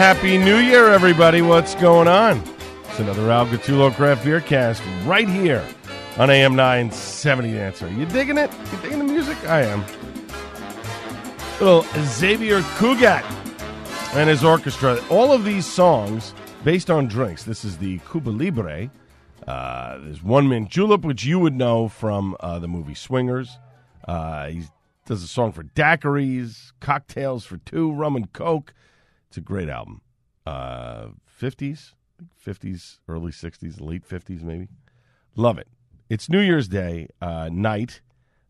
happy new year, everybody. What's going on? It's another Al Gattullo Craft Beer Cast right here on AM 970 Answer. You digging it? You digging the music? I am. Little Xavier Cugat and his orchestra. All of these songs based on drinks. This is the Cuba Libre. Uh, there's One Mint Julep, which you would know from uh, the movie Swingers. Uh, he does a song for daiquiris, cocktails for two, rum and coke. It's a great album. Uh, 50s, 50s, early 60s, late 50s, maybe. Love it. It's New Year's Day uh, night.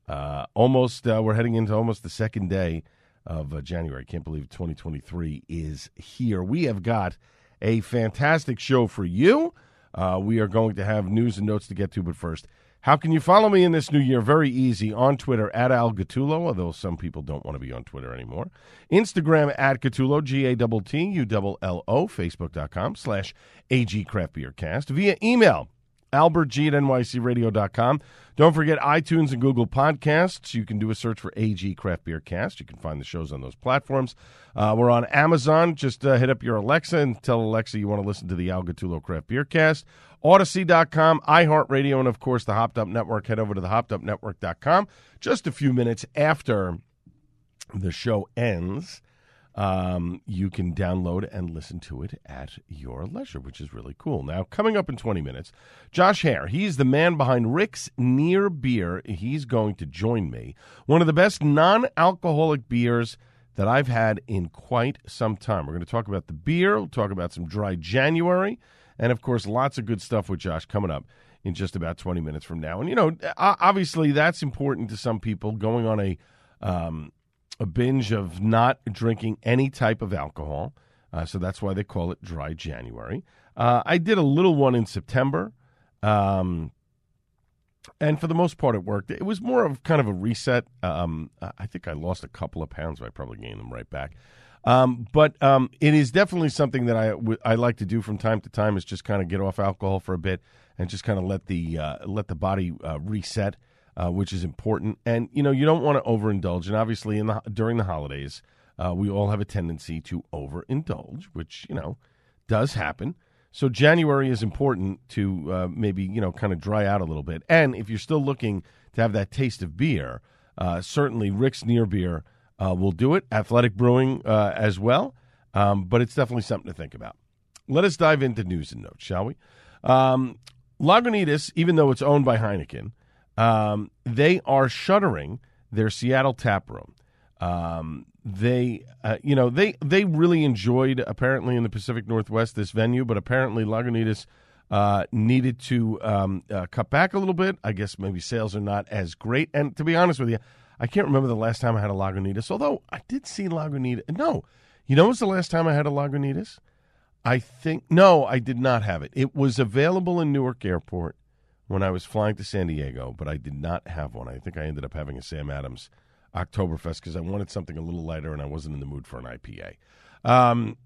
Uh, almost, uh, we're heading into almost the second day of uh, January. Can't believe 2023 is here. We have got a fantastic show for you. Uh, we are going to have news and notes to get to, but first, how can you follow me in this new year? Very easy on Twitter at Al Gattullo, although some people don't want to be on Twitter anymore. Instagram at Gattullo, G A T T U L L O, Facebook.com slash AG Craft Beer Cast. Via email, albertg at nycradio.com. Don't forget iTunes and Google Podcasts. You can do a search for AG Craft Beer Cast. You can find the shows on those platforms. Uh, we're on Amazon. Just uh, hit up your Alexa and tell Alexa you want to listen to the Al Gattullo Craft Beer Cast. Audacy.com, iHeartRadio, and of course the Hopped Up Network. Head over to the hoppedupnetwork.com. Just a few minutes after the show ends, um, you can download and listen to it at your leisure, which is really cool. Now, coming up in 20 minutes, Josh Hare. He's the man behind Rick's Near Beer. He's going to join me. One of the best non alcoholic beers that I've had in quite some time. We're going to talk about the beer, we'll talk about some dry January, and of course, lots of good stuff with Josh coming up in just about 20 minutes from now. And, you know, obviously that's important to some people going on a. Um, a binge of not drinking any type of alcohol. Uh, so that's why they call it dry January. Uh, I did a little one in September. Um, and for the most part, it worked. It was more of kind of a reset. Um, I think I lost a couple of pounds, but I probably gained them right back. Um, but um, it is definitely something that I, w- I like to do from time to time. Is just kind of get off alcohol for a bit and just kind of let the uh, let the body uh, reset uh, which is important. And you know, you don't want to overindulge. And obviously, in the during the holidays, uh, we all have a tendency to overindulge, which you know does happen. So January is important to uh, maybe you know kind of dry out a little bit. And if you're still looking to have that taste of beer, uh, certainly Rick's Near Beer uh, will do it. Athletic Brewing uh, as well, um, but it's definitely something to think about. Let us dive into news and notes, shall we? Um, Lagunitas, even though it's owned by Heineken, um, they are shuttering their Seattle tap room. Um, they, uh, you know, they they really enjoyed apparently in the Pacific Northwest this venue, but apparently Lagunitas uh, needed to um, uh, cut back a little bit. I guess maybe sales are not as great. And to be honest with you, I can't remember the last time I had a Lagunitas. Although I did see Lagunitas. No, you know, was the last time I had a Lagunitas? I think no, I did not have it. It was available in Newark Airport when I was flying to San Diego, but I did not have one. I think I ended up having a Sam Adams Oktoberfest because I wanted something a little lighter and I wasn't in the mood for an IPA. Um,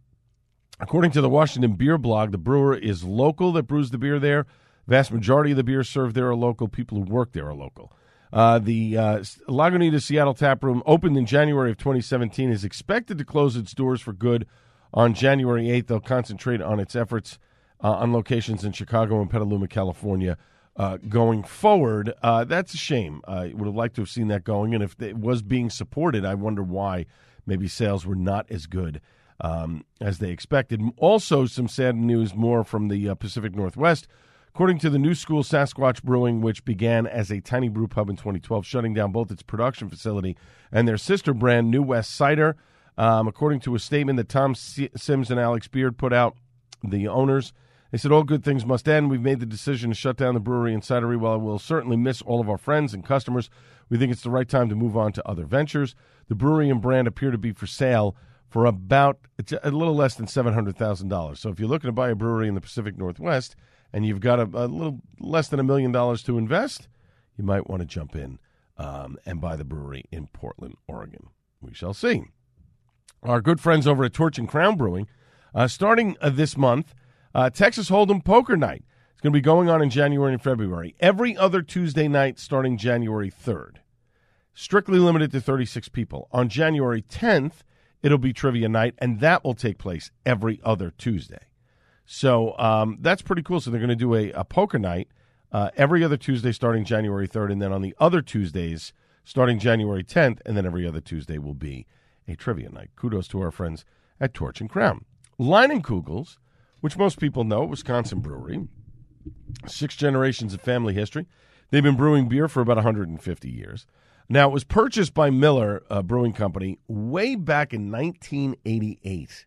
according to the Washington Beer Blog, the brewer is local that brews the beer there. Vast majority of the beer served there are local. People who work there are local. Uh, the uh, Lagunitas Seattle tap room opened in January of 2017 is expected to close its doors for good on January 8th. They'll concentrate on its efforts uh, on locations in Chicago and Petaluma, California. Uh, going forward, uh, that's a shame. I would have liked to have seen that going, and if it was being supported, I wonder why maybe sales were not as good um, as they expected. Also, some sad news more from the uh, Pacific Northwest. According to the new school Sasquatch Brewing, which began as a tiny brew pub in 2012, shutting down both its production facility and their sister brand, New West Cider. Um, according to a statement that Tom Sims and Alex Beard put out, the owners, they said, All good things must end. We've made the decision to shut down the brewery and cidery. While we'll certainly miss all of our friends and customers, we think it's the right time to move on to other ventures. The brewery and brand appear to be for sale for about a little less than seven hundred thousand dollars. So if you're looking to buy a brewery in the Pacific Northwest and you've got a, a little less than a million dollars to invest, you might want to jump in um, and buy the brewery in Portland, Oregon. We shall see. Our good friends over at Torch and Crown Brewing, uh, starting uh, this month, uh, Texas Hold'em Poker Night. It's going to be going on in January and February. Every other Tuesday night starting January 3rd. Strictly limited to 36 people. On January 10th, it'll be trivia night, and that will take place every other Tuesday. So um, that's pretty cool. So they're going to do a, a poker night uh, every other Tuesday starting January 3rd, and then on the other Tuesdays starting January 10th, and then every other Tuesday will be a trivia night. Kudos to our friends at Torch and Crown. Leinenkugels, which most people know, Wisconsin brewery, six generations of family history. They've been brewing beer for about 150 years. Now, it was purchased by Miller uh, Brewing Company way back in 1988,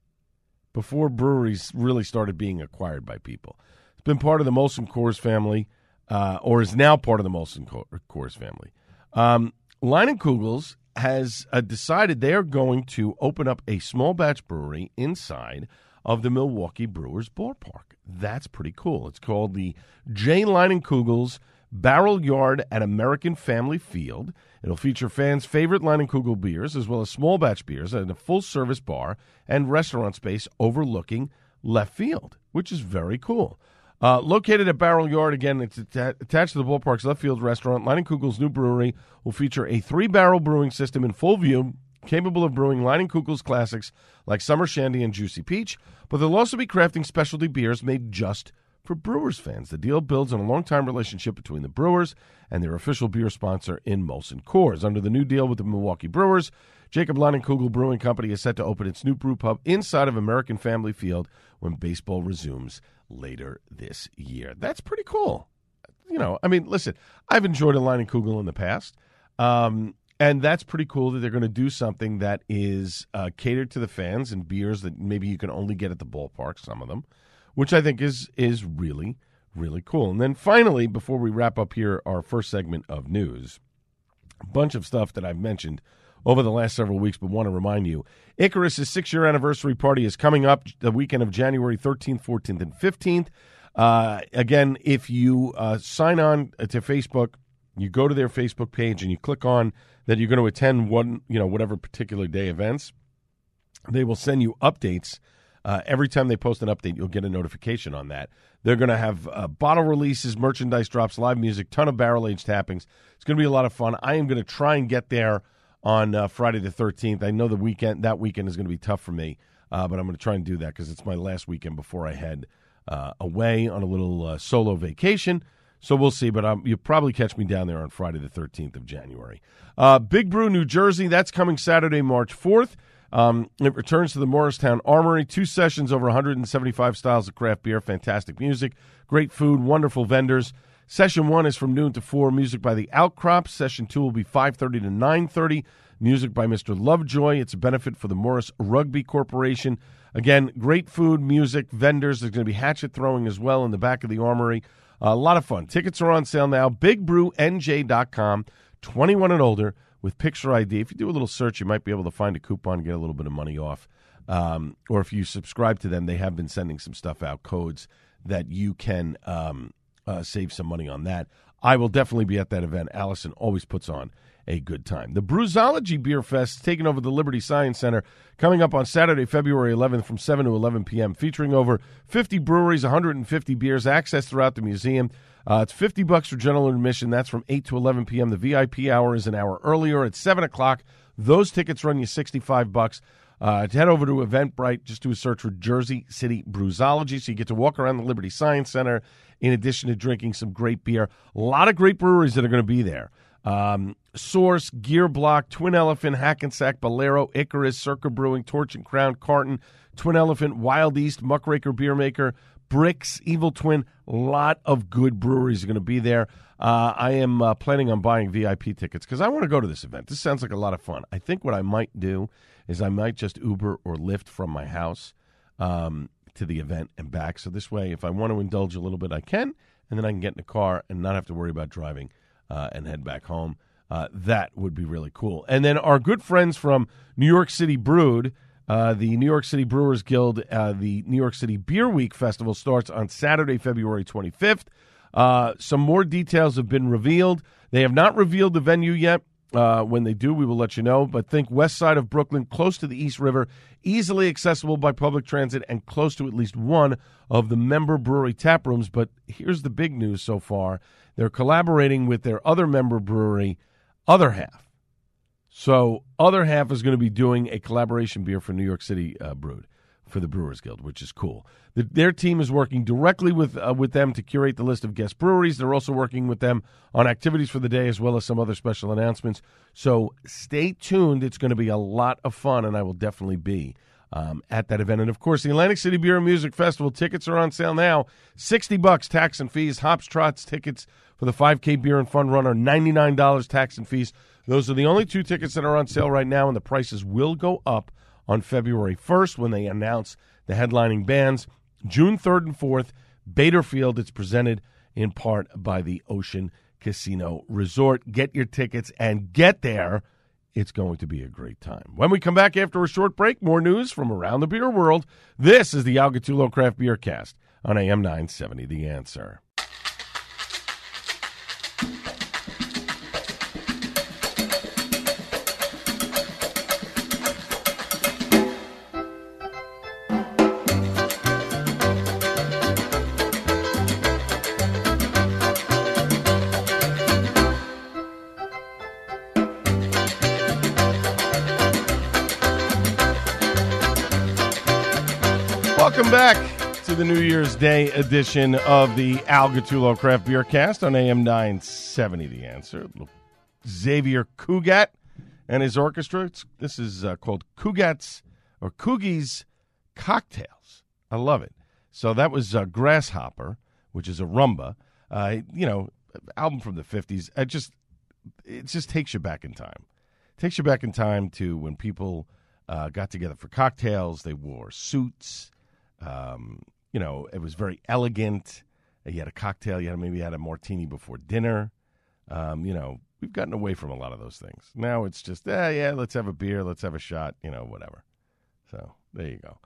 before breweries really started being acquired by people. It's been part of the Molson Coors family, uh, or is now part of the Molson Coors family. Um, Kugels has uh, decided they are going to open up a small batch brewery inside of the Milwaukee Brewers ballpark. That's pretty cool. It's called the J. Leinenkugels Barrel Yard at American Family Field. It'll feature fans' favorite Leinenkugel beers as well as small batch beers and a full service bar and restaurant space overlooking left field, which is very cool. Uh, located at Barrel Yard, again, it's attached to the ballpark's left field restaurant. Leinenkugel's new brewery will feature a three barrel brewing system in full view, capable of brewing Leinenkugel's classics like Summer Shandy and Juicy Peach, but they'll also be crafting specialty beers made just for Brewers fans. The deal builds on a long-time relationship between the Brewers and their official beer sponsor in Molson Coors. Under the new deal with the Milwaukee Brewers, Jacob Kugel Brewing Company is set to open its new brew pub inside of American Family Field when baseball resumes later this year. That's pretty cool. You know, I mean, listen, I've enjoyed a Kugel in the past. Um, and that's pretty cool that they're going to do something that is uh, catered to the fans and beers that maybe you can only get at the ballpark, some of them which I think is is really really cool. And then finally, before we wrap up here our first segment of news, a bunch of stuff that I've mentioned over the last several weeks, but want to remind you Icarus' six year anniversary party is coming up the weekend of January 13th, 14th, and 15th. Uh, again, if you uh, sign on to Facebook, you go to their Facebook page and you click on that you're going to attend one, you know, whatever particular day events, they will send you updates uh, every time they post an update, you'll get a notification on that. They're going to have uh, bottle releases, merchandise drops, live music, ton of barrel age tappings. It's going to be a lot of fun. I am going to try and get there on uh, Friday the 13th. I know the weekend that weekend is going to be tough for me, uh, but I'm going to try and do that because it's my last weekend before I head uh, away on a little uh, solo vacation. So we'll see, but um, you'll probably catch me down there on Friday the 13th of January. Big Brew, New Jersey, that's coming Saturday, March 4th. Um, it returns to the Morristown Armory. Two sessions over 175 styles of craft beer. Fantastic music, great food, wonderful vendors. Session one is from noon to four. Music by the Outcrops. Session two will be 5:30 to 9:30. Music by Mr. Lovejoy. It's a benefit for the Morris Rugby Corporation. Again, great food, music, vendors. There's going to be hatchet throwing as well in the back of the armory. A lot of fun. Tickets are on sale now. BigBrewNJ.com. 21 and older with Picture ID. If you do a little search, you might be able to find a coupon, get a little bit of money off. Um, or if you subscribe to them, they have been sending some stuff out, codes that you can um, uh, save some money on that. I will definitely be at that event. Allison always puts on a good time. The Brewsology Beer Fest taking over the Liberty Science Center coming up on Saturday, February 11th from 7 to 11 p.m., featuring over 50 breweries, 150 beers, access throughout the museum. Uh, it's 50 bucks for general admission. That's from 8 to 11 p.m. The VIP hour is an hour earlier at 7 o'clock. Those tickets run you 65 bucks. Uh, to head over to Eventbrite, just do a search for Jersey City Brewsology. So you get to walk around the Liberty Science Center in addition to drinking some great beer. A lot of great breweries that are going to be there. Um, Source, Gear Block, Twin Elephant, Hackensack, Bolero, Icarus, Circa Brewing, Torch and Crown, Carton, Twin Elephant, Wild East, Muckraker Beer Maker, Bricks, Evil Twin. A lot of good breweries are going to be there. Uh, I am uh, planning on buying VIP tickets because I want to go to this event. This sounds like a lot of fun. I think what I might do is I might just Uber or Lyft from my house um, to the event and back. So this way, if I want to indulge a little bit, I can, and then I can get in the car and not have to worry about driving uh, and head back home. Uh, that would be really cool. And then our good friends from New York City Brewed, uh, the New York City Brewers Guild, uh, the New York City Beer Week Festival starts on Saturday, February 25th. Uh, some more details have been revealed. They have not revealed the venue yet. Uh, when they do, we will let you know. But think west side of Brooklyn, close to the East River, easily accessible by public transit, and close to at least one of the member brewery tap rooms. But here's the big news so far they're collaborating with their other member brewery, Other Half. So, Other Half is going to be doing a collaboration beer for New York City uh, Brewed for the Brewers Guild, which is cool. The, their team is working directly with uh, with them to curate the list of guest breweries. They're also working with them on activities for the day as well as some other special announcements. So stay tuned. It's going to be a lot of fun, and I will definitely be um, at that event. And of course, the Atlantic City Beer and Music Festival tickets are on sale now. Sixty bucks tax and fees. Hops Trots tickets for the 5K Beer and Fun Run are ninety nine dollars tax and fees. Those are the only two tickets that are on sale right now, and the prices will go up on February 1st when they announce the headlining bands. June 3rd and 4th, Bader Field. It's presented in part by the Ocean Casino Resort. Get your tickets and get there. It's going to be a great time. When we come back after a short break, more news from around the beer world. This is the Al Gattullo Craft Beer Cast on AM 970 The Answer. Back to the New Year's Day edition of the Al Gattullo Craft Beer Cast on AM 970. The answer Xavier Cugat and his orchestra. It's, this is uh, called Cugat's or Coogie's Cocktails. I love it. So that was uh, Grasshopper, which is a rumba. Uh, you know, album from the 50s. It just, it just takes you back in time. It takes you back in time to when people uh, got together for cocktails. They wore suits. Um, you know, it was very elegant. You had a cocktail. You had maybe had a martini before dinner. Um, you know, we've gotten away from a lot of those things. Now it's just, eh, yeah, let's have a beer, let's have a shot, you know, whatever. So there you go.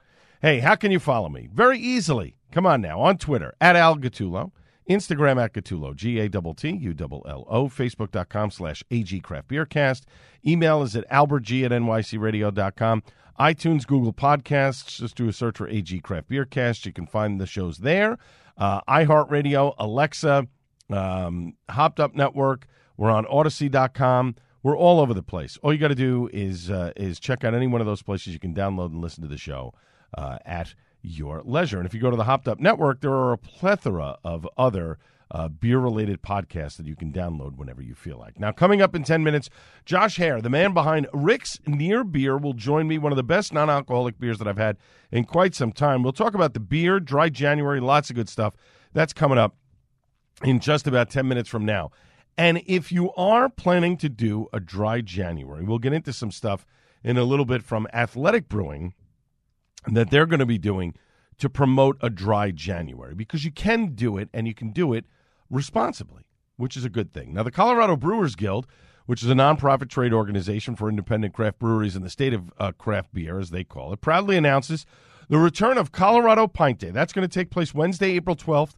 Hey, how can you follow me? Very easily. Come on now on Twitter at Al Gattullo, Instagram at Gattullo, G A T T U L L O, Facebook.com slash AG Craft Beercast. Email is at albertg at nycradio.com iTunes, Google Podcasts. Just do a search for AG Craft Beer Cast. You can find the shows there. Uh, iHeartRadio, Alexa, um, Hopped Up Network. We're on Audacy.com. We're all over the place. All you got to do is uh, is check out any one of those places. You can download and listen to the show uh, at your leisure. And if you go to the Hopped Up Network, there are a plethora of other uh, beer related podcasts that you can download whenever you feel like. Now, coming up in 10 minutes, Josh Hare, the man behind Rick's Near Beer, will join me, one of the best non alcoholic beers that I've had in quite some time. We'll talk about the beer, dry January, lots of good stuff. That's coming up in just about 10 minutes from now. And if you are planning to do a dry January, we'll get into some stuff in a little bit from Athletic Brewing that they're going to be doing to promote a dry January because you can do it and you can do it responsibly, which is a good thing. Now, the Colorado Brewers Guild, which is a nonprofit trade organization for independent craft breweries in the state of uh, craft beer, as they call it, proudly announces the return of Colorado Pint Day. That's going to take place Wednesday, April 12th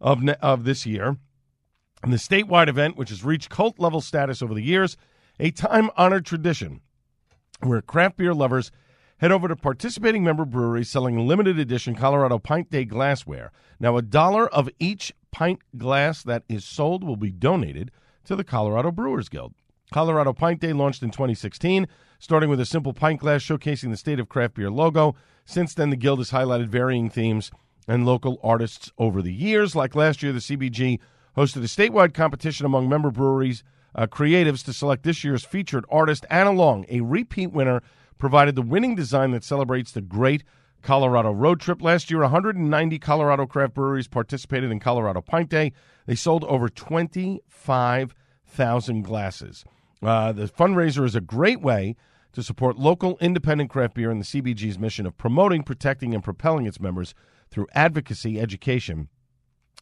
of, ne- of this year. And the statewide event, which has reached cult level status over the years, a time honored tradition where craft beer lovers head over to participating member breweries selling limited edition Colorado Pint Day glassware. Now, a dollar of each pint glass that is sold will be donated to the Colorado Brewers Guild. Colorado Pint Day launched in 2016, starting with a simple pint glass showcasing the state of craft beer logo. Since then, the Guild has highlighted varying themes and local artists over the years. Like last year, the CBG hosted a statewide competition among member breweries uh, creatives to select this year's featured artist. Anna Long, a repeat winner, provided the winning design that celebrates the great Colorado road trip. Last year, 190 Colorado craft breweries participated in Colorado Pint Day. They sold over 25,000 glasses. Uh, the fundraiser is a great way to support local independent craft beer and the CBG's mission of promoting, protecting, and propelling its members through advocacy, education,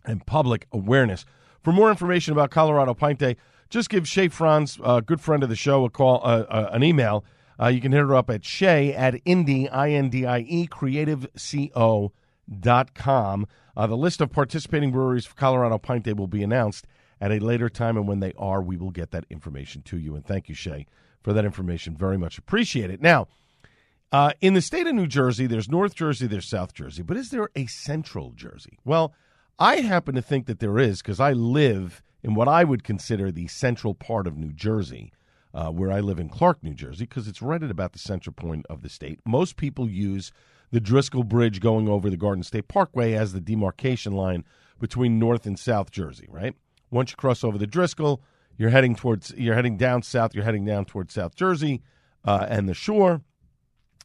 and public awareness. For more information about Colorado Pint Day, just give Shay Franz, a good friend of the show, a call, uh, uh, an email. Uh, you can hit her up at Shay at Indie, I-N-D-I-E, creativeco.com. Uh, the list of participating breweries for Colorado Pint Day will be announced at a later time, and when they are, we will get that information to you. And thank you, Shay, for that information. Very much appreciate it. Now, uh, in the state of New Jersey, there's North Jersey, there's South Jersey, but is there a Central Jersey? Well, I happen to think that there is because I live in what I would consider the central part of New Jersey, uh, where I live in Clark, New Jersey, because it's right at about the center point of the state. Most people use the Driscoll Bridge going over the Garden State Parkway as the demarcation line between North and South Jersey, right? Once you cross over the Driscoll, you're heading towards you're heading down south. You're heading down towards South Jersey uh, and the shore.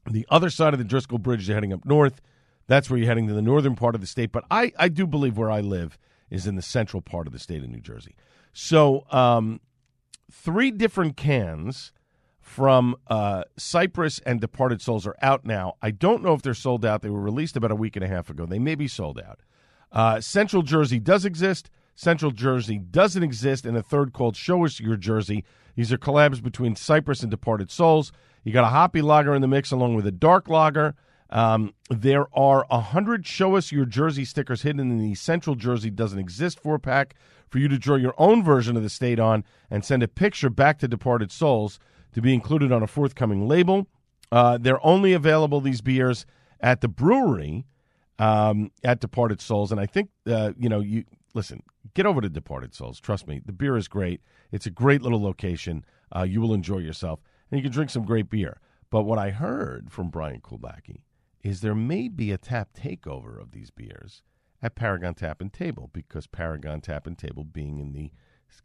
The other side of the Driscoll Bridge, you're heading up north. That's where you're heading to the northern part of the state. But I, I do believe where I live is in the central part of the state of New Jersey. So, um, three different cans from uh, Cypress and Departed Soles are out now. I don't know if they're sold out. They were released about a week and a half ago. They may be sold out. Uh, Central Jersey does exist. Central Jersey doesn't exist, and a third called Show Us Your Jersey. These are collabs between Cypress and Departed Soles. You got a hoppy lager in the mix along with a dark lager. Um, there are a hundred Show Us Your Jersey stickers hidden in the Central Jersey doesn't exist four pack for you to draw your own version of the state on and send a picture back to Departed Soles to be included on a forthcoming label. Uh, they're only available these beers at the brewery um, at Departed Soles, and I think uh, you know you listen, get over to Departed Soles. Trust me, the beer is great. It's a great little location. Uh, you will enjoy yourself, and you can drink some great beer. But what I heard from Brian Kulbacki is there may be a tap takeover of these beers at Paragon Tap and Table because Paragon Tap and Table being in the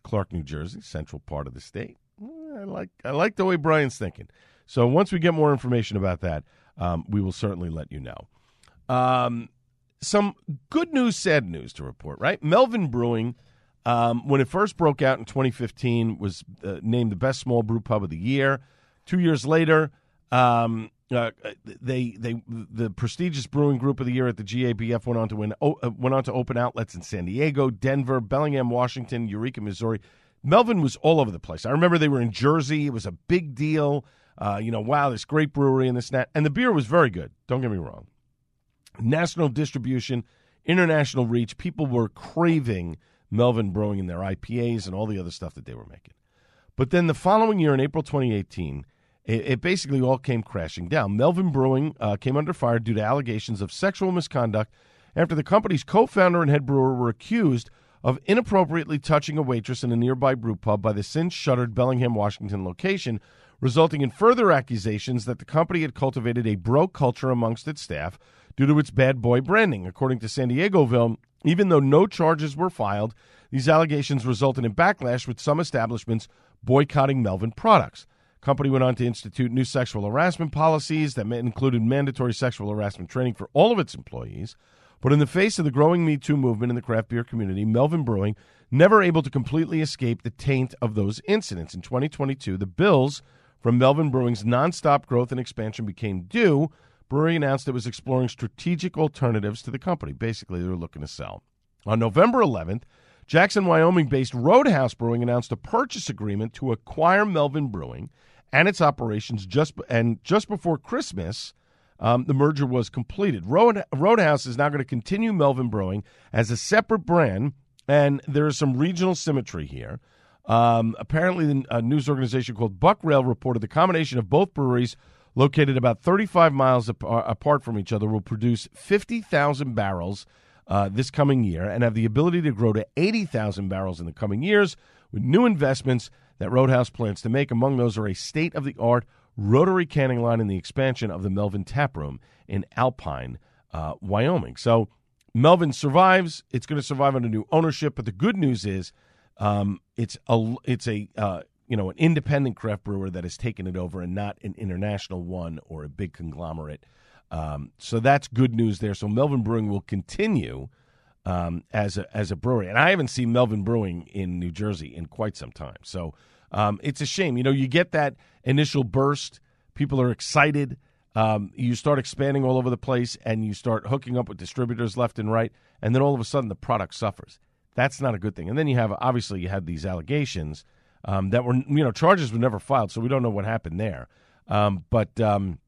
Clark, New Jersey, central part of the state. I like I like the way Brian's thinking. So once we get more information about that, um, we will certainly let you know. Um, some good news, sad news to report, right? Melvin Brewing, um, when it first broke out in 2015, was uh, named the best small brew pub of the year. Two years later, um, uh, they they the prestigious brewing group of the year at the GABF went on to win uh, went on to open outlets in San Diego, Denver, Bellingham, Washington, Eureka, Missouri. Melvin was all over the place. I remember they were in Jersey. It was a big deal. Uh, you know, wow, this great brewery and this and that. And the beer was very good. Don't get me wrong national distribution, international reach. People were craving Melvin Brewing and their IPAs and all the other stuff that they were making. But then the following year, in April 2018, it, it basically all came crashing down. Melvin Brewing uh, came under fire due to allegations of sexual misconduct after the company's co founder and head brewer were accused of inappropriately touching a waitress in a nearby brew pub by the since shuttered Bellingham, Washington location, resulting in further accusations that the company had cultivated a bro culture amongst its staff due to its bad boy branding. According to San Diegoville, even though no charges were filed, these allegations resulted in backlash with some establishments boycotting Melvin products. Company went on to institute new sexual harassment policies that included mandatory sexual harassment training for all of its employees. But in the face of the growing Me Too movement in the craft beer community, Melvin Brewing never able to completely escape the taint of those incidents. In 2022, the bills from Melvin Brewing's nonstop growth and expansion became due, Brewery announced it was exploring strategic alternatives to the company. Basically, they were looking to sell. On November 11th, Jackson, Wyoming based Roadhouse Brewing announced a purchase agreement to acquire Melvin Brewing and its operations just and just before Christmas. Um, the merger was completed. Road, Roadhouse is now going to continue Melvin Brewing as a separate brand, and there is some regional symmetry here. Um, apparently, a news organization called Buckrail reported the combination of both breweries located about 35 miles ap- uh, apart from each other, will produce 50,000 barrels uh, this coming year and have the ability to grow to 80,000 barrels in the coming years with new investments that Roadhouse plans to make. Among those are a state of the art rotary canning line and the expansion of the Melvin Tap Room in Alpine, uh, Wyoming. So Melvin survives. It's going to survive under new ownership. But the good news is Um, it's a it's a uh, you know an independent craft brewer that has taken it over and not an international one or a big conglomerate. Um, so that's good news there. So Melvin Brewing will continue um, as a as a brewery, and I haven't seen Melvin Brewing in New Jersey in quite some time. So um, it's a shame. You know, you get that initial burst, people are excited. Um, you start expanding all over the place, and you start hooking up with distributors left and right, and then all of a sudden the product suffers. That's not a good thing. And then you have obviously you had these allegations um, that were you know charges were never filed, so we don't know what happened there. Um, but um,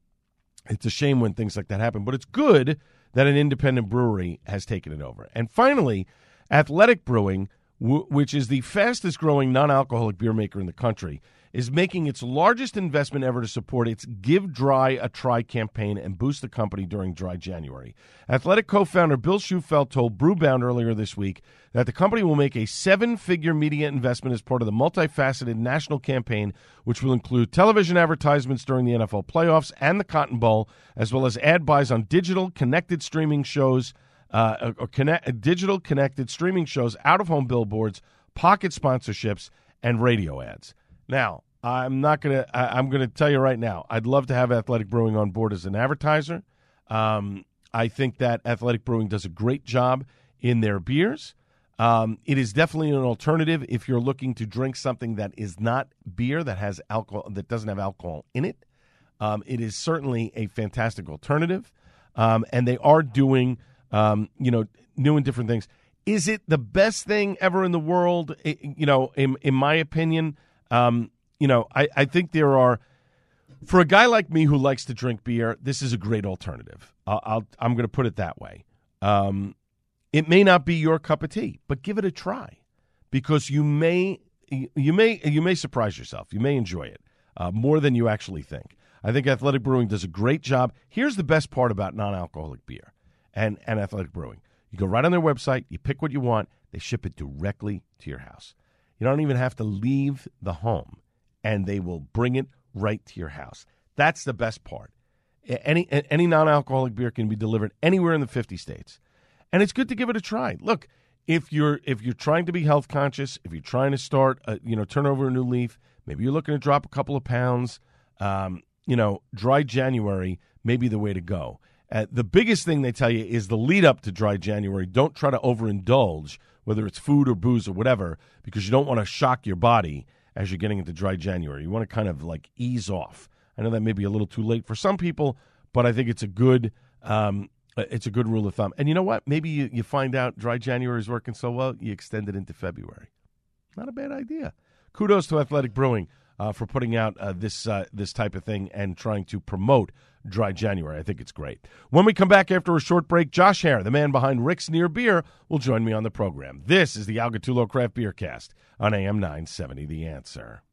it's a shame when things like that happen. But it's good that an independent brewery has taken it over. And finally, Athletic Brewing, w- which is the fastest growing non-alcoholic beer maker in the country, is making its largest investment ever to support its Give Dry a Try campaign and boost the company during Dry January. Athletic co founder Bill Shufelt told Brewbound earlier this week that the company will make a seven figure media investment as part of the multifaceted national campaign, which will include television advertisements during the NFL playoffs and the Cotton Bowl, as well as ad buys on digital connected streaming shows. Uh, or connect, digital connected streaming shows, out of home billboards, pocket sponsorships, and radio ads. Now, I'm not gonna. I, am gonna tell you right now. I'd love to have Athletic Brewing on board as an advertiser. Um, I think that Athletic Brewing does a great job in their beers. Um, it is definitely an alternative if you're looking to drink something that is not beer that has alcohol that doesn't have alcohol in it. Um, it is certainly a fantastic alternative, um, and they are doing um, you know new and different things. Is it the best thing ever in the world? It, you know, in in my opinion, um, you know, I, I think there are for a guy like me who likes to drink beer, this is a great alternative. I am going to put it that way. Um, it may not be your cup of tea, but give it a try because you may you may you may surprise yourself. You may enjoy it uh, more than you actually think. I think Athletic Brewing does a great job. Here's the best part about non-alcoholic beer and, and Athletic Brewing. You go right on their website, you pick what you want, they ship it directly to your house. You don't even have to leave the home, and they will bring it right to your house. That's the best part. Any any non-alcoholic beer can be delivered anywhere in the 50 states. And it's good to give it a try. Look, if you're if you're trying to be health conscious, if you're trying to start, a, you know, turn over a new leaf, maybe you're looking to drop a couple of pounds, um, you know, dry January may be the way to go. Uh, the biggest thing they tell you is the lead up to dry January. Don't try to overindulge whether it's food or booze or whatever, because you don't want to shock your body as you're getting into dry January. You want to kind of like ease off. I know that may be a little too late for some people, but I think it's a good um, it's a good rule of thumb. And you know what? Maybe you, you find out dry January is working so well, you extend it into February. Not a bad idea. Kudos to Athletic Brewing uh, for putting out uh, this uh, this type of thing and trying to promote dry January. I think it's great. When we come back after a short break, Josh Hare, the man behind Rick's Near Beer, will join me on the program. This is the Al Gattullo Craft Beer Cast on AM 970 The Answer.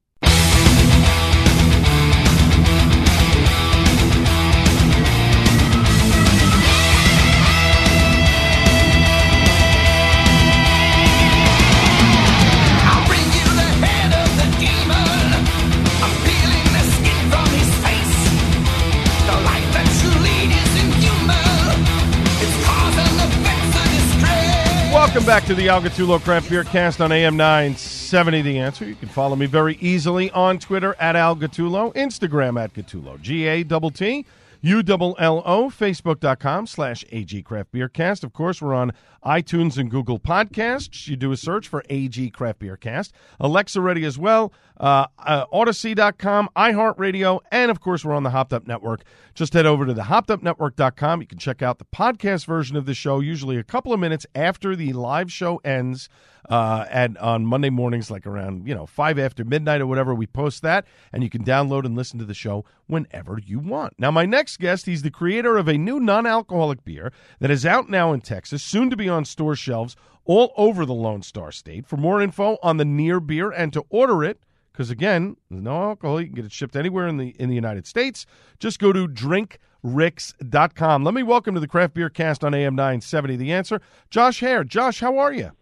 Welcome back to the Al Gattullo Craft Beer Cast on AM 970 The Answer. You can follow me very easily on Twitter at Al Gattullo, Instagram at Gattullo, G A T T U L L O, Facebook.com slash AG Craft Beer Cast. Of course, we're on iTunes and Google Podcasts. You do a search for AG Craft Beer Cast. Alexa ready as well. Uh, uh, Audacy.com, iHeartRadio, and of course, we're on the Hopped Up Network. Just head over to the HoppedUpNetwork.com. You can check out the podcast version of the show, usually a couple of minutes after the live show ends uh, at on Monday mornings, like around you know five after midnight or whatever. We post that, and you can download and listen to the show whenever you want. Now, my next guest, he's the creator of a new non-alcoholic beer that is out now in Texas, soon to be on store shelves all over the Lone Star State. For more info on the Near Beer and to order it, because again, no alcohol, you can get it shipped anywhere in the in the United States. Just go to drinkricks.com. Let me welcome to the Craft Beer Cast on AM 970 The Answer, Josh Hare. Josh, how are you?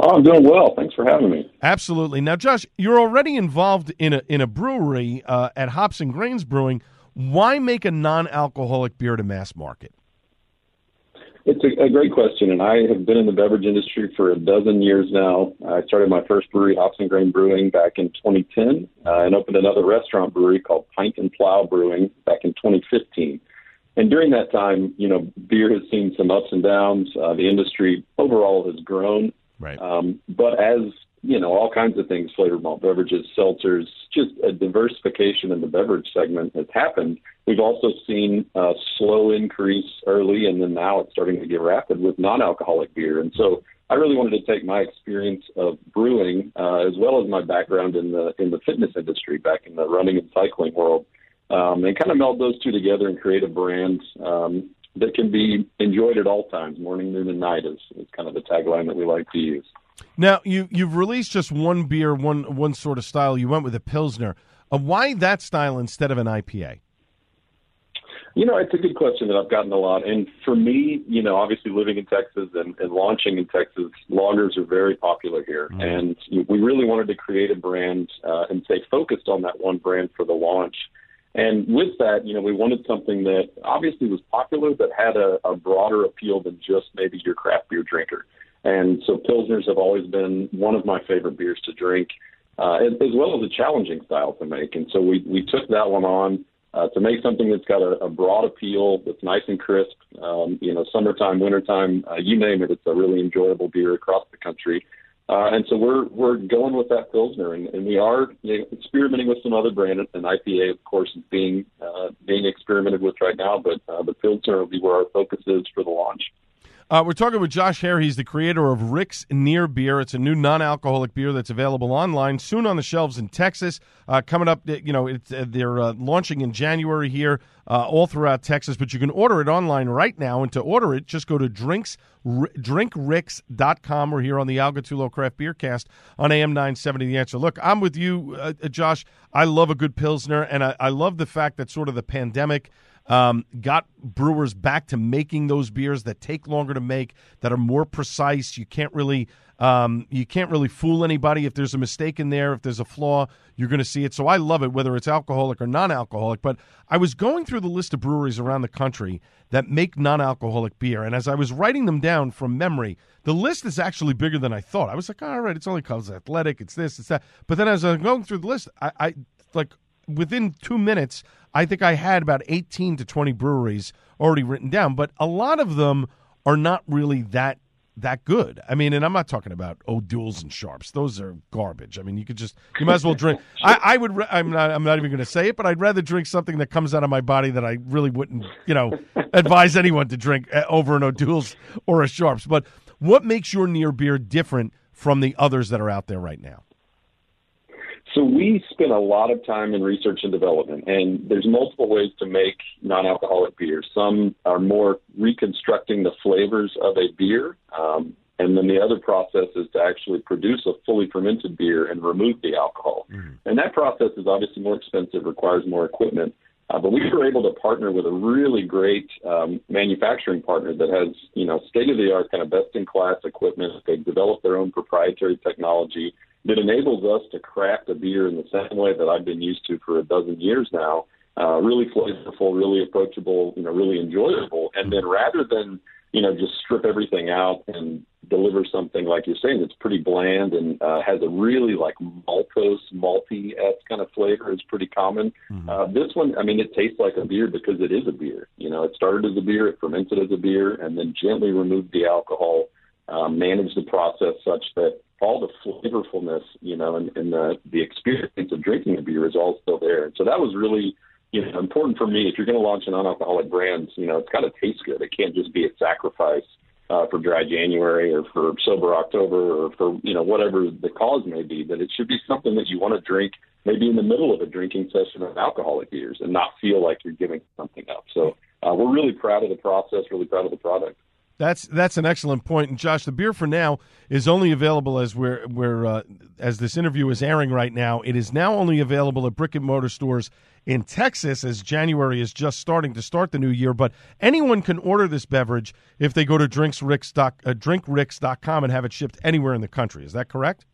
Oh, I'm doing well. Thanks for having me. Absolutely. Now, Josh, you're already involved in a in a brewery uh, at Hops and Grains Brewing. Why make a non-alcoholic beer to mass market? It's a, a, great question, and I have been in the beverage industry for a dozen years now. I started my first brewery, Hops and Grain Brewing, back in 2010, uh, and opened another restaurant brewery called Pint and Plow Brewing back in 2015. And during that time, you know, beer has seen some ups and downs. Uh, the industry overall has grown, right? Um, but as you know, all kinds of things, flavored malt beverages, seltzers, just a diversification in the beverage segment has happened. We've also seen a slow increase early, and then now it's starting to get rapid with non-alcoholic beer. And so I really wanted to take my experience of brewing, uh, as well as my background in the in the fitness industry, back in the running and cycling world, um, and kind of meld those two together and create a brand um, that can be enjoyed at all times, morning, noon, and night is, is kind of the tagline that we like to use. Now you you've released just one beer, one one sort of style. You went with a pilsner. Uh, why that style instead of an IPA? You know, it's a good question that I've gotten a lot. And for me, you know, obviously living in Texas and, and launching in Texas, lagers are very popular here. Mm-hmm. And we really wanted to create a brand uh, and stay focused on that one brand for the launch. And with that, you know, we wanted something that obviously was popular, but had a, a broader appeal than just maybe your craft beer drinker. And so Pilsners have always been one of my favorite beers to drink, uh, as, well as a challenging style to make. And so we, we took that one on uh, to make something that's got a, a broad appeal, that's nice and crisp. Um, you know, summertime, wintertime, uh, you name it, it's a really enjoyable beer across the country. Uh, and so we're we're going with that pilsner, and, and we are you know, experimenting with some other brands. And IPA, of course, is being uh, being experimented with right now, but uh, the pilsner will be where our focus is for the launch. Uh, we're talking with Josh Hare. He's the creator of Rick's Near Beer. It's a new non-alcoholic beer that's available online soon on the shelves in Texas. Uh, coming up, you know, uh, they're uh, launching in January here, uh, all throughout Texas. But you can order it online right now, and to order it, just go to drinks r- drinkricks.com. We're here on the Al Gattullo Craft Beer Cast on AM 970. The Answer. Look, I'm with you, uh, Josh. I love a good pilsner, and I, I love the fact that sort of the pandemic – um, got brewers back to making those beers that take longer to make, that are more precise. You can't really um, you can't really fool anybody if there's a mistake in there. If there's a flaw, you're going to see it. So I love it, whether it's alcoholic or non-alcoholic. But I was going through the list of breweries around the country that make non-alcoholic beer, and as I was writing them down from memory, the list is actually bigger than I thought. I was like, all right, it's only called Athletic, it's this, it's that. But then as I'm going through the list, I, I like within two minutes, I think I had about 18 to 20 breweries already written down, but a lot of them are not really that that good. I mean, and I'm not talking about O'Doul's and Sharps; those are garbage. I mean, you could just you might as well drink. I, I would. I'm not. I'm not even going to say it, but I'd rather drink something that comes out of my body that I really wouldn't, you know, advise anyone to drink uh, over an O'Doul's or a Sharps. But what makes your near beer different from the others that are out there right now? So we spend a lot of time in research and development, and there's multiple ways to make non-alcoholic beer. Some are more reconstructing the flavors of a beer, um, and then the other process is to actually produce a fully fermented beer and remove the alcohol. Mm-hmm. And that process is obviously more expensive, requires more equipment. Uh, but we were able to partner with a really great um, manufacturing partner that has, you know, state of the art, kind of best in class equipment. They've developed their own proprietary technology that enables us to craft a beer in the same way that I've been used to for a dozen years now. Uh, really flavorful, really approachable, you know, really enjoyable. And then rather than, you know, just strip everything out and deliver something like you're saying that's pretty bland and uh, has a really like maltose, malty esque kind of flavor is pretty common. Mm-hmm. Uh, this one, I mean, it tastes like a beer because it is a beer. You know, it started as a beer, it fermented as a beer, and then gently removed the alcohol, uh, managed the process such that all the flavorfulness, you know, and, and the the experience of drinking a beer is all still there. So that was really, you know, important for me. If you're going to launch an non-alcoholic brand, you know, it's got to taste good. It can't just be a sacrifice uh, for dry January or for sober October or for you know whatever the cause may be. But it should be something that you want to drink maybe in the middle of a drinking session of alcoholic beers and not feel like you're giving something up. So uh, we're really proud of the process, really proud of the product. That's that's an excellent point. And Josh, the beer for now is only available as we're we're uh, as this interview is airing right now. It is now only available at brick and mortar stores in Texas as January is just starting to start the new year. But anyone can order this beverage if they go to drinksricks uh, drinkricks.com and have it shipped anywhere in the country. Is that correct?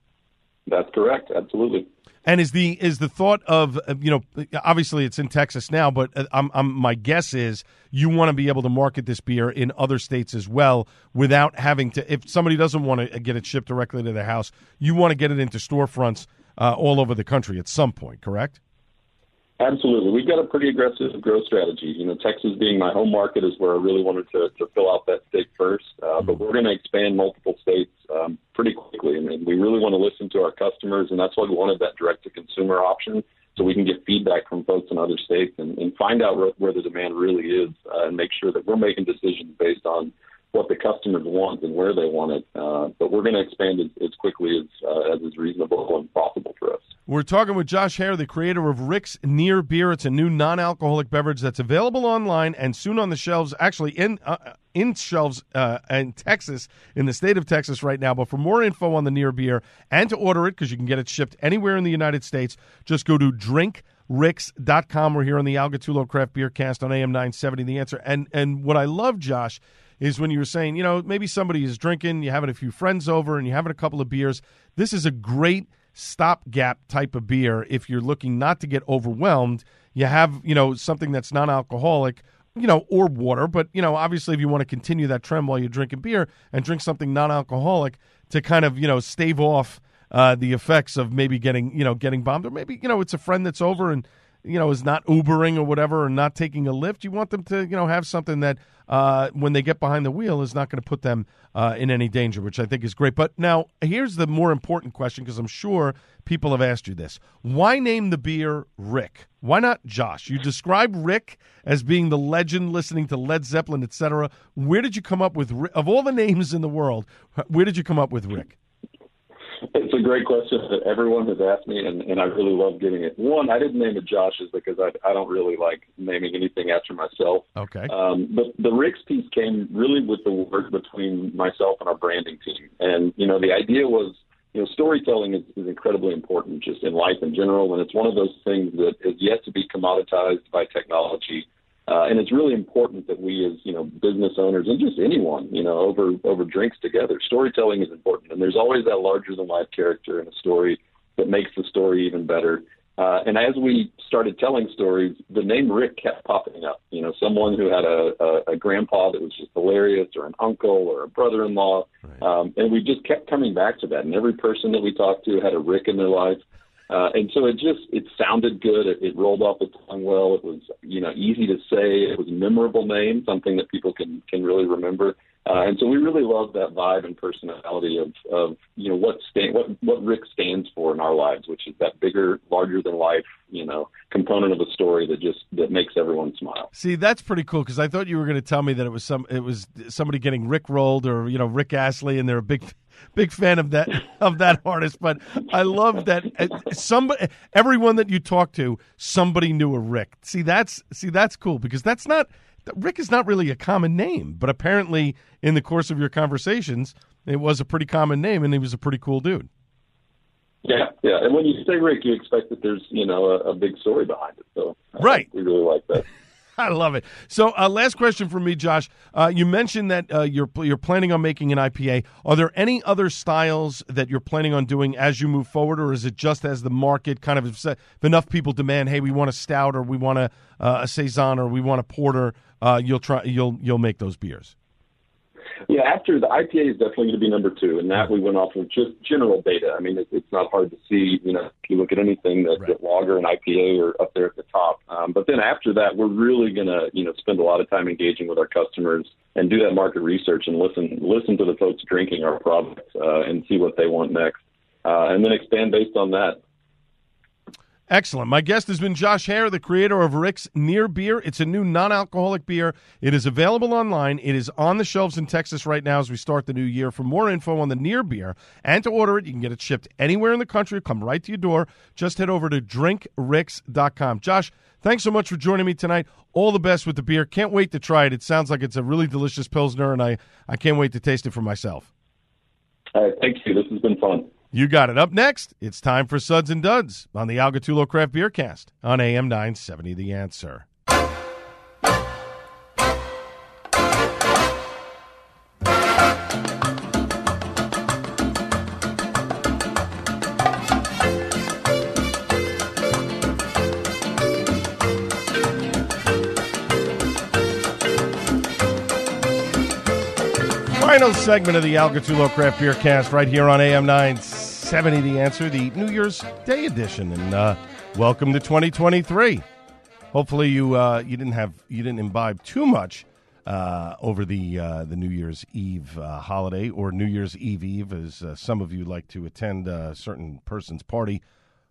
That's correct. Absolutely. And is the is the thought of uh, you know obviously it's in Texas now, but uh, I'm, I'm, my guess is you want to be able to market this beer in other states as well without having to. If somebody doesn't want to get it shipped directly to their house, you want to get it into storefronts uh, all over the country at some point, correct? Absolutely. We've got a pretty aggressive growth strategy. You know, Texas being my home market is where I really wanted to, to fill out that state first. Uh, but we're going to expand multiple states um, pretty quickly. And, and we really want to listen to our customers. And that's why we wanted that direct to consumer option so we can get feedback from folks in other states and, and find out where, where the demand really is uh, and make sure that we're making decisions based on what the customers want and where they want it. Uh, but we're going to expand as, as quickly as, uh, as is reasonable and possible for us. We're talking with Josh Hare, the creator of Rick's Near Beer. It's a new non-alcoholic beverage that's available online and soon on the shelves. Actually, in uh, in shelves uh, in Texas, in the state of Texas right now. But for more info on the Near Beer and to order it, because you can get it shipped anywhere in the United States, just go to drinkricks.com. We're here on the Al Gattullo Craft Beer Cast on AM 970. The answer. And and what I love, Josh, is when you were saying, you know, maybe somebody is drinking, you're having a few friends over, and you're having a couple of beers. This is a great – stopgap type of beer if you're looking not to get overwhelmed. You have, you know, something that's non alcoholic, you know, or water. But, you know, obviously, if you want to continue that trend while you're drinking beer and drink something non alcoholic to kind of, you know, stave off uh, the effects of maybe getting, you know, getting bombed, or maybe, you know, it's a friend that's over and, you know, is not Ubering or whatever, or not taking a Lyft. You want them to, you know, have something that uh, when they get behind the wheel is not going to put them uh, in any danger, which I think is great. But now here's the more important question because I'm sure people have asked you this: Why name the beer Rick? Why not Josh? You describe Rick as being the legend, listening to Led Zeppelin, etc. Where did you come up with of all the names in the world? Where did you come up with Rick? It's a great question that everyone has asked me, and, and I really love getting it. One, I didn't name it Josh's because I, I don't really like naming anything after myself. Okay. Um, but the Rick's piece came really with the work between myself and our branding team. And, you know, the idea was, you know, storytelling is, is incredibly important just in life in general. And it's one of those things that is yet to be commoditized by technology. Uh, and it's really important that we, as you know, business owners and just anyone, you know, over over drinks together. Storytelling is important, and there's always that larger than life character in a story that makes the story even better. Uh, and as we started telling stories, the name Rick kept popping up. You know, someone who had a, a, a grandpa that was just hilarious, or an uncle, or a brother-in-law, right. um, and we just kept coming back to that. And every person that we talked to had a Rick in their life. Uh, and so it just it sounded good. It, it rolled off the tongue well. It was you know easy to say. It was a memorable name, something that people can can really remember. Uh, and so we really love that vibe and personality of, of you know what stand, what what Rick stands for in our lives, which is that bigger, larger than life, you know, component of the story that just that makes everyone smile. See, that's pretty cool because I thought you were going to tell me that it was some it was somebody getting Rick rolled or you know Rick Astley, and they're a big big fan of that of that artist. But I love that uh, somebody, everyone that you talk to, somebody knew a Rick. See, that's see that's cool because that's not Rick is not really a common name, but apparently in the course of your conversations, it was a pretty common name, and he was a pretty cool dude. Yeah, yeah. And when you say Rick, you expect that there's you know a, a big story behind it. So right, we really like that. I love it. So, uh, last question for me, Josh. Uh, you mentioned that uh, you're you're planning on making an IPA. Are there any other styles that you're planning on doing as you move forward, or is it just as the market kind of if, enough people demand, hey, we want a stout, or we want a, uh, a saison, or we want a porter, uh, you'll try you'll you'll make those beers? Yeah, after the IPA is definitely going to be number two, and that we went off of just general data. I mean, it, it's not hard to see. You know, if you look at anything that, right. that lager and IPA are up there at the top. Um, but then after that, we're really going to you know spend a lot of time engaging with our customers and do that market research and listen listen to the folks drinking our products uh, and see what they want next, uh, and then expand based on that. Excellent. My guest has been Josh Hare, the creator of Rick's Near Beer. It's a new non alcoholic beer. It is available online. It is on the shelves in Texas right now as we start the new year. For more info on the Near Beer and to order it, you can get it shipped anywhere in the country. come right to your door. Just head over to drinkricks.com. Josh, thanks so much for joining me tonight. All the best with the beer. Can't wait to try it. It sounds like it's a really delicious Pilsner, and I, I can't wait to taste it for myself. All right. Thank you. This has been fun. You got it. Up next, it's time for Suds and Duds on the Al Gattullo Craft Beer Cast on AM 970 The Answer. final segment of the Al Gattullo Craft Beer Cast right here on AM 9 970 The Answer, the New Year's Day edition. And uh, welcome to 2023. Hopefully you uh, you didn't have you didn't imbibe too much uh, over the uh, the New Year's Eve uh, holiday or New Year's Eve Eve, as uh, some of you like to attend a certain person's party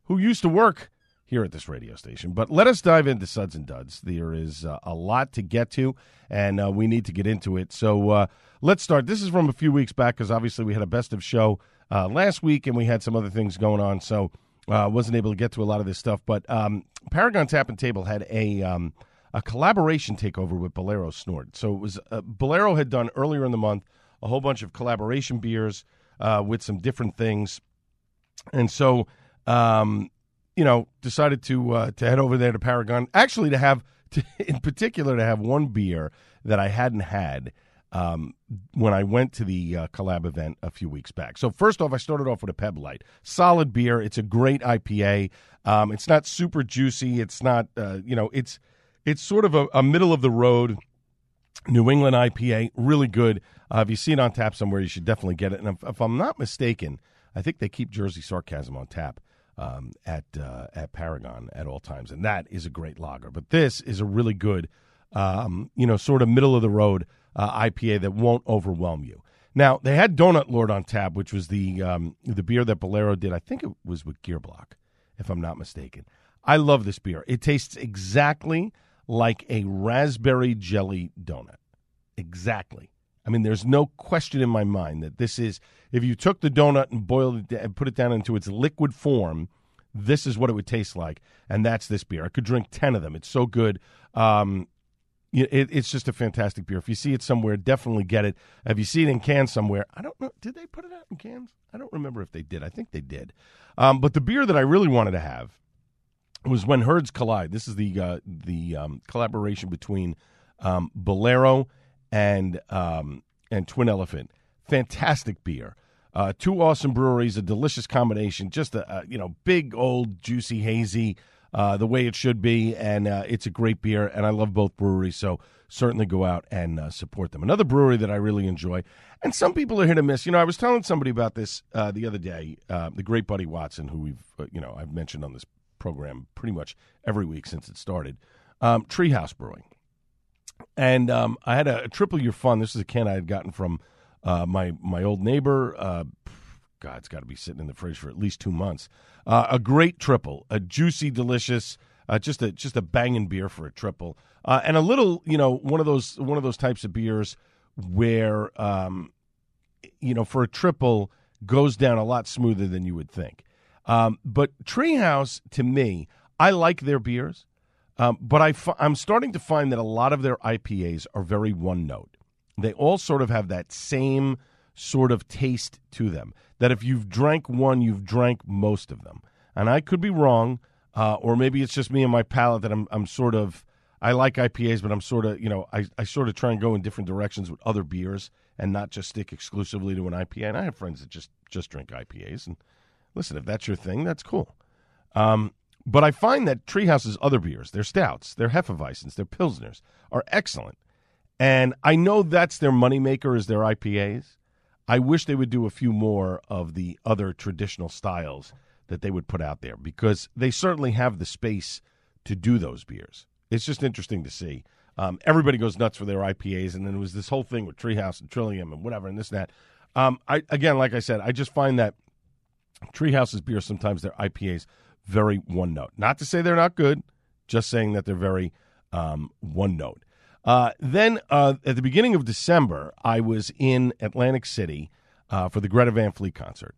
who used to work here at this radio station. But let us dive into Suds and Duds. There is uh, a lot to get to, and uh, we need to get into it. So uh, let's start. This is from a few weeks back because obviously we had a best of show uh, last week, and we had some other things going on, so uh, wasn't able to get to a lot of this stuff. But um, Paragon Tap and Table had a um, a collaboration takeover with Bolero Snort. So it was uh, Bolero had done earlier in the month a whole bunch of collaboration beers with some different things, and so. Um, you know, decided to uh, to head over there to Paragon. Actually, to have, to, in particular, to have one beer that I hadn't had um, when I went to the uh, collab event a few weeks back. So first off, I started off with a Peb Light, solid beer. It's a great IPA. Um, it's not super juicy. It's not, uh, you know, it's it's sort of a, a, middle of the road New England IPA, really good. Uh, if you see it on tap somewhere, you should definitely get it. And if, if I'm not mistaken, I think they keep Jersey Sarcasm on tap um, at uh, at Paragon at all times, and that is a great lager. But this is a really good, um, you know, sort of middle of the road uh, IPA that won't overwhelm you. Now they had Donut Lord on tap, which was the um, the beer that Bolero did. I think it was with Gear Block, if I'm not mistaken. I love this beer. It tastes exactly like a raspberry jelly donut. Exactly. I mean, there's no question in my mind that this is, if you took the donut and boiled it and put it down into its liquid form, this is what it would taste like. And that's this beer. I could drink 10 of them. It's so good. Um, it, it's just a fantastic beer. If you see it somewhere, definitely get it. If you see it in cans somewhere, I don't know. Did they put it out in cans? I don't remember if they did. I think they did. Um, but the beer that I really wanted to have was when herds collide. This is the uh, the um, collaboration between um, Bolero and um, and Twin Elephant. Fantastic beer. Uh, two awesome breweries, a delicious combination. Just a, a you know big old juicy hazy, uh, the way it should be, and uh, it's a great beer. And I love both breweries, so certainly go out and uh, support them. Another brewery that I really enjoy, and some people are hit or miss. You know, I was telling somebody about this uh, the other day. Uh, the great Buddy Watson, who we've you know I've mentioned on this program pretty much every week since it started. Um, Treehouse Brewing. And um, I had a, a, triple year fun. This is a can I had gotten from uh, my my old neighbor. Uh, God, it's got to be sitting in the fridge for at least two months. Uh, a great triple, a juicy, delicious, uh, just a just a banging beer for a triple, uh, and a little, you know, one of those one of those types of beers where, um, you know, for a triple goes down a lot smoother than you would think. Um, but Treehouse, to me, I like their beers. Um, but I f- I'm starting to find that a lot of their IPAs are very one note. They all sort of have that same sort of taste to them. That if you've drank one, you've drank most of them. And I could be wrong, uh, or maybe it's just me and my palate that I'm, I'm sort of. I like IPAs, but I'm sort of, you know, I, I sort of try and go in different directions with other beers and not just stick exclusively to an IPA. And I have friends that just just drink IPAs. And listen, if that's your thing, that's cool. Um, but I find that Treehouse's other beers, their stouts, their Hefeweizens, their Pilsners, are excellent. And I know that's their moneymaker is their IPAs. I wish they would do a few more of the other traditional styles that they would put out there because they certainly have the space to do those beers. It's just interesting to see. Um, everybody goes nuts for their IPAs, and then it was this whole thing with Treehouse and Trillium and whatever and this and that. Um, I again, like I said, I just find that Treehouse's beers sometimes their IPAs very one note. Not to say they're not good, just saying that they're very um, one note. Uh, then uh, at the beginning of December, I was in Atlantic City uh, for the Greta Van Fleet concert.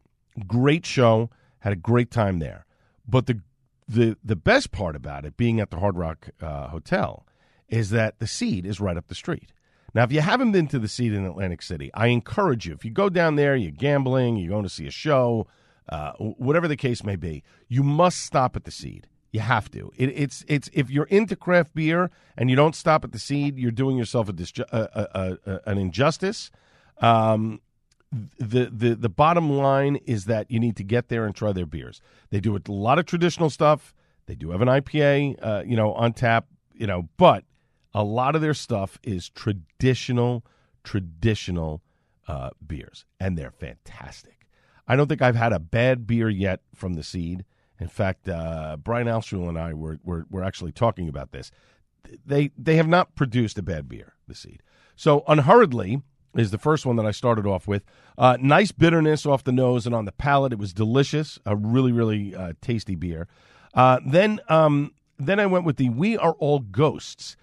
Great show, had a great time there. But the the the best part about it, being at the Hard Rock uh, Hotel, is that the seed is right up the street. Now, if you haven't been to the seed in Atlantic City, I encourage you. If you go down there, you're gambling, you're going to see a show, uh, whatever the case may be, you must stop at the seed. You have to. It, it's it's if you're into craft beer and you don't stop at the seed, you're doing yourself a, a, a, an injustice. Um, the, the the bottom line is that you need to get there and try their beers. They do a lot of traditional stuff. They do have an IPA, uh, you know, on tap, you know, but a lot of their stuff is traditional, traditional uh, beers, and they're fantastic. I don't think I've had a bad beer yet from the seed. In fact, uh, Brian Alshul and I were, were, were actually talking about this. They they have not produced a bad beer, the seed. So unhurriedly is the first one that I started off with. Uh, nice bitterness off the nose and on the palate. It was delicious. A really really uh, tasty beer. Uh, then um, then I went with the We Are All Ghosts,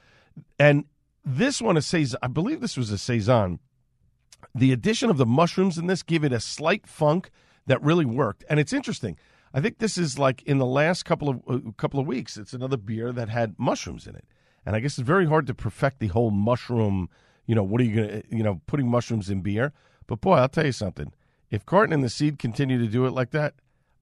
and this one is saison. I believe this was a saison. The addition of the mushrooms in this give it a slight funk that really worked, and it's interesting. I think this is like in the last couple of uh, couple of weeks. It's another beer that had mushrooms in it, and I guess it's very hard to perfect the whole mushroom. You know, what are you gonna? You know, putting mushrooms in beer. But boy, I'll tell you something. If Carton and the Seed continue to do it like that,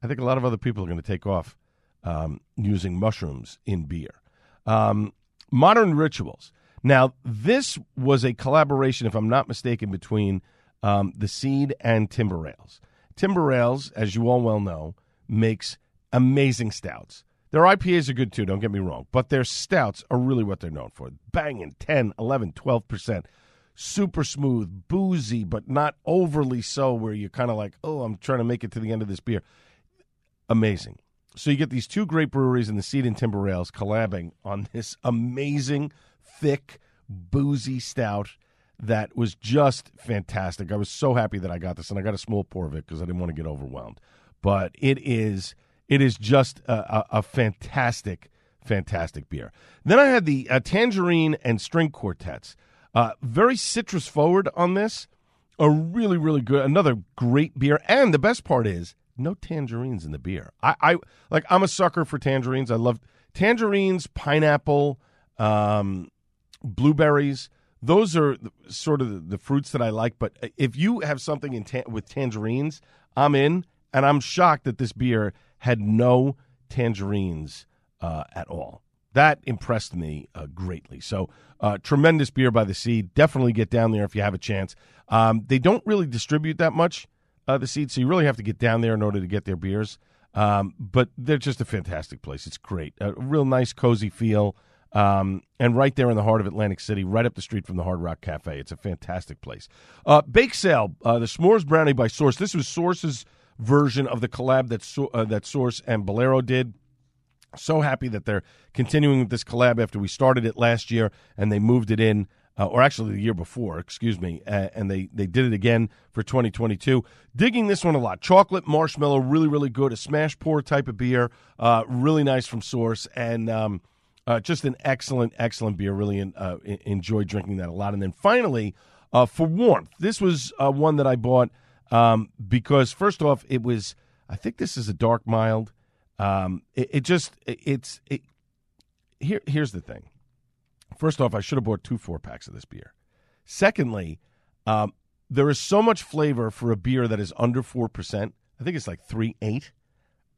I think a lot of other people are going to take off um, using mushrooms in beer. Um, modern rituals. Now, this was a collaboration, if I'm not mistaken, between um, the Seed and Timber Ales. Timber Ales, as you all well know, makes amazing stouts. Their IPAs are good too, don't get me wrong, but their stouts are really what they're known for. Banging 10, 11, 12%. Super smooth, boozy, but not overly so where you're kind of like, oh, I'm trying to make it to the end of this beer. Amazing. So you get these two great breweries in the Seed and Timber Ales collabing on this amazing, thick, boozy stout that was just fantastic. I was so happy that I got this, and I got a small pour of it because I didn't want to get overwhelmed. But it is it is just a, a, a fantastic, fantastic beer. Then I had the uh, tangerine and string quartets. Uh, very citrus forward on this. A really, really good, another great beer. And the best part is no tangerines in the beer. I, I like. I'm a sucker for tangerines. I love tangerines, pineapple, um, blueberries. Those are sort of the, the, fruits that I like. But if you have something in ta- with tangerines, I'm in. And I'm shocked that this beer had no tangerines uh, at all. That impressed me uh, greatly. So, uh, tremendous beer by the sea. Definitely get down there if you have a chance. Um, they don't really distribute that much uh, the Seed, so you really have to get down there in order to get their beers. Um, but they're just a fantastic place. It's great, a real nice, cozy feel, um, and right there in the heart of Atlantic City, right up the street from the Hard Rock Cafe. It's a fantastic place. Uh, Bake sale, uh, the s'mores brownie by Source. This was Source's version of the collab that so- uh, that Source and Bolero did. So happy that they're continuing with this collab after we started it last year and they moved it in uh, or actually the year before, excuse me, and they, they did it again for 2022. Digging this one a lot. Chocolate marshmallow, really, really good. A smash pour type of beer, uh, really nice from Source, and um, uh, just an excellent, excellent beer. Really in, uh, enjoyed drinking that a lot. And then finally, uh, for warmth, this was one that I bought um, because, first off, it was, I think this is a dark mild. Um, it, it, just, it, it's, it, here, here's the thing First off, I should have bought two four packs of this beer. Secondly, um, there is so much flavor for a beer that is under four percent. I think it's like three eight.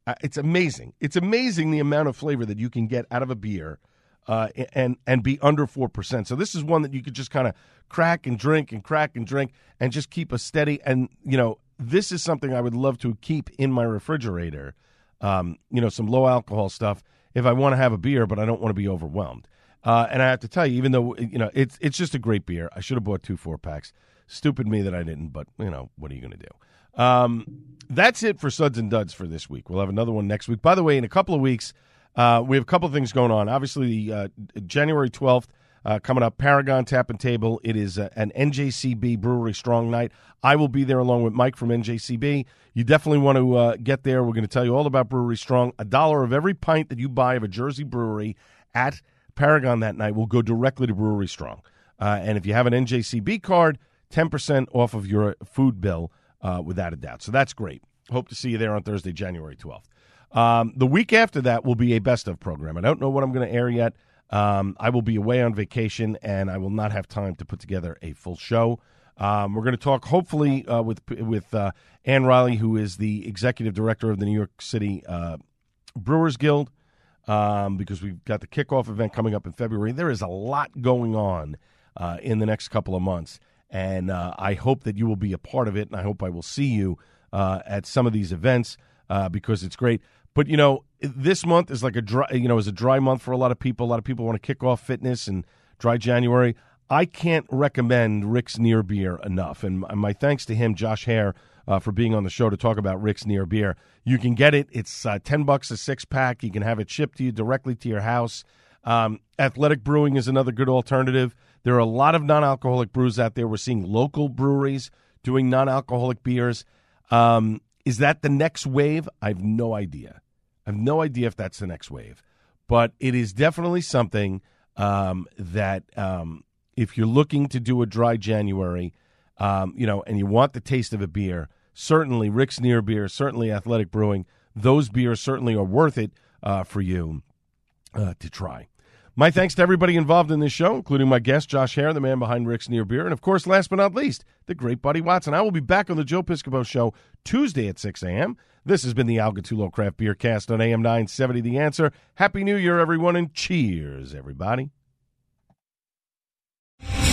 Uh, it's amazing. It's amazing the amount of flavor that you can get out of a beer, uh, and and be under four percent. So this is one that you could just kind of crack and drink and crack and drink and just keep a steady. And you know, this is something I would love to keep in my refrigerator. Um, you know, some low alcohol stuff if I want to have a beer, but I don't want to be overwhelmed. Uh, and I have to tell you, even though you know it's it's just a great beer, I should have bought two four packs. Stupid me that I didn't, but you know what are you going to do? Um, that's it for Suds and Duds for this week. We'll have another one next week. By the way, in a couple of weeks, uh, we have a couple of things going on. Obviously, uh, January twelfth. Uh, coming up, Paragon Tap and Table. It is uh, an NJCB Brewery Strong Night. I will be there along with Mike from NJCB. You definitely want to uh, get there. We're going to tell you all about Brewery Strong. A dollar of every pint that you buy of a Jersey brewery at Paragon that night will go directly to Brewery Strong. Uh, and if you have an NJCB card, 10% off of your food bill uh, without a doubt. So that's great. Hope to see you there on Thursday, January 12th. Um, the week after that will be a best of program. I don't know what I'm going to air yet. Um, I will be away on vacation and I will not have time to put together a full show. Um, we're going to talk hopefully uh, with with uh, Ann Riley, who is the executive director of the New York City uh, Brewers Guild um, because we've got the kickoff event coming up in February. There is a lot going on uh, in the next couple of months, and uh, I hope that you will be a part of it, and I hope I will see you uh, at some of these events uh, because it's great. But you know, this month is like a dry, you know, is a dry month for a lot of people. A lot of people want to kick off fitness and dry January. I can't recommend Rick's Near Beer enough. And my thanks to him, Josh Hare, uh, for being on the show to talk about Rick's Near Beer. You can get it. It's uh, 10 bucks a six pack. You can have it shipped to you directly to your house. Um, Athletic Brewing is another good alternative. There are a lot of non alcoholic brews out there. We're seeing local breweries doing non alcoholic beers. Um, is that the next wave? I have no idea. I have no idea if that's the next wave, but it is definitely something um, that um, if you're looking to do a dry January, um, you know, and you want the taste of a beer, certainly Rick's Near Beer, certainly Athletic Brewing, those beers certainly are worth it uh, for you uh, to try. My thanks to everybody involved in this show, including my guest, Josh Hare, the man behind Rick's Near Beer, and of course, last but not least, the great Buddy Watson. I will be back on the Joe Piscopo Show Tuesday at 6 a.m. This has been the Al Gattullo Craft Beer Cast on AM 970 The Answer. Happy New Year, everyone, and cheers, everybody.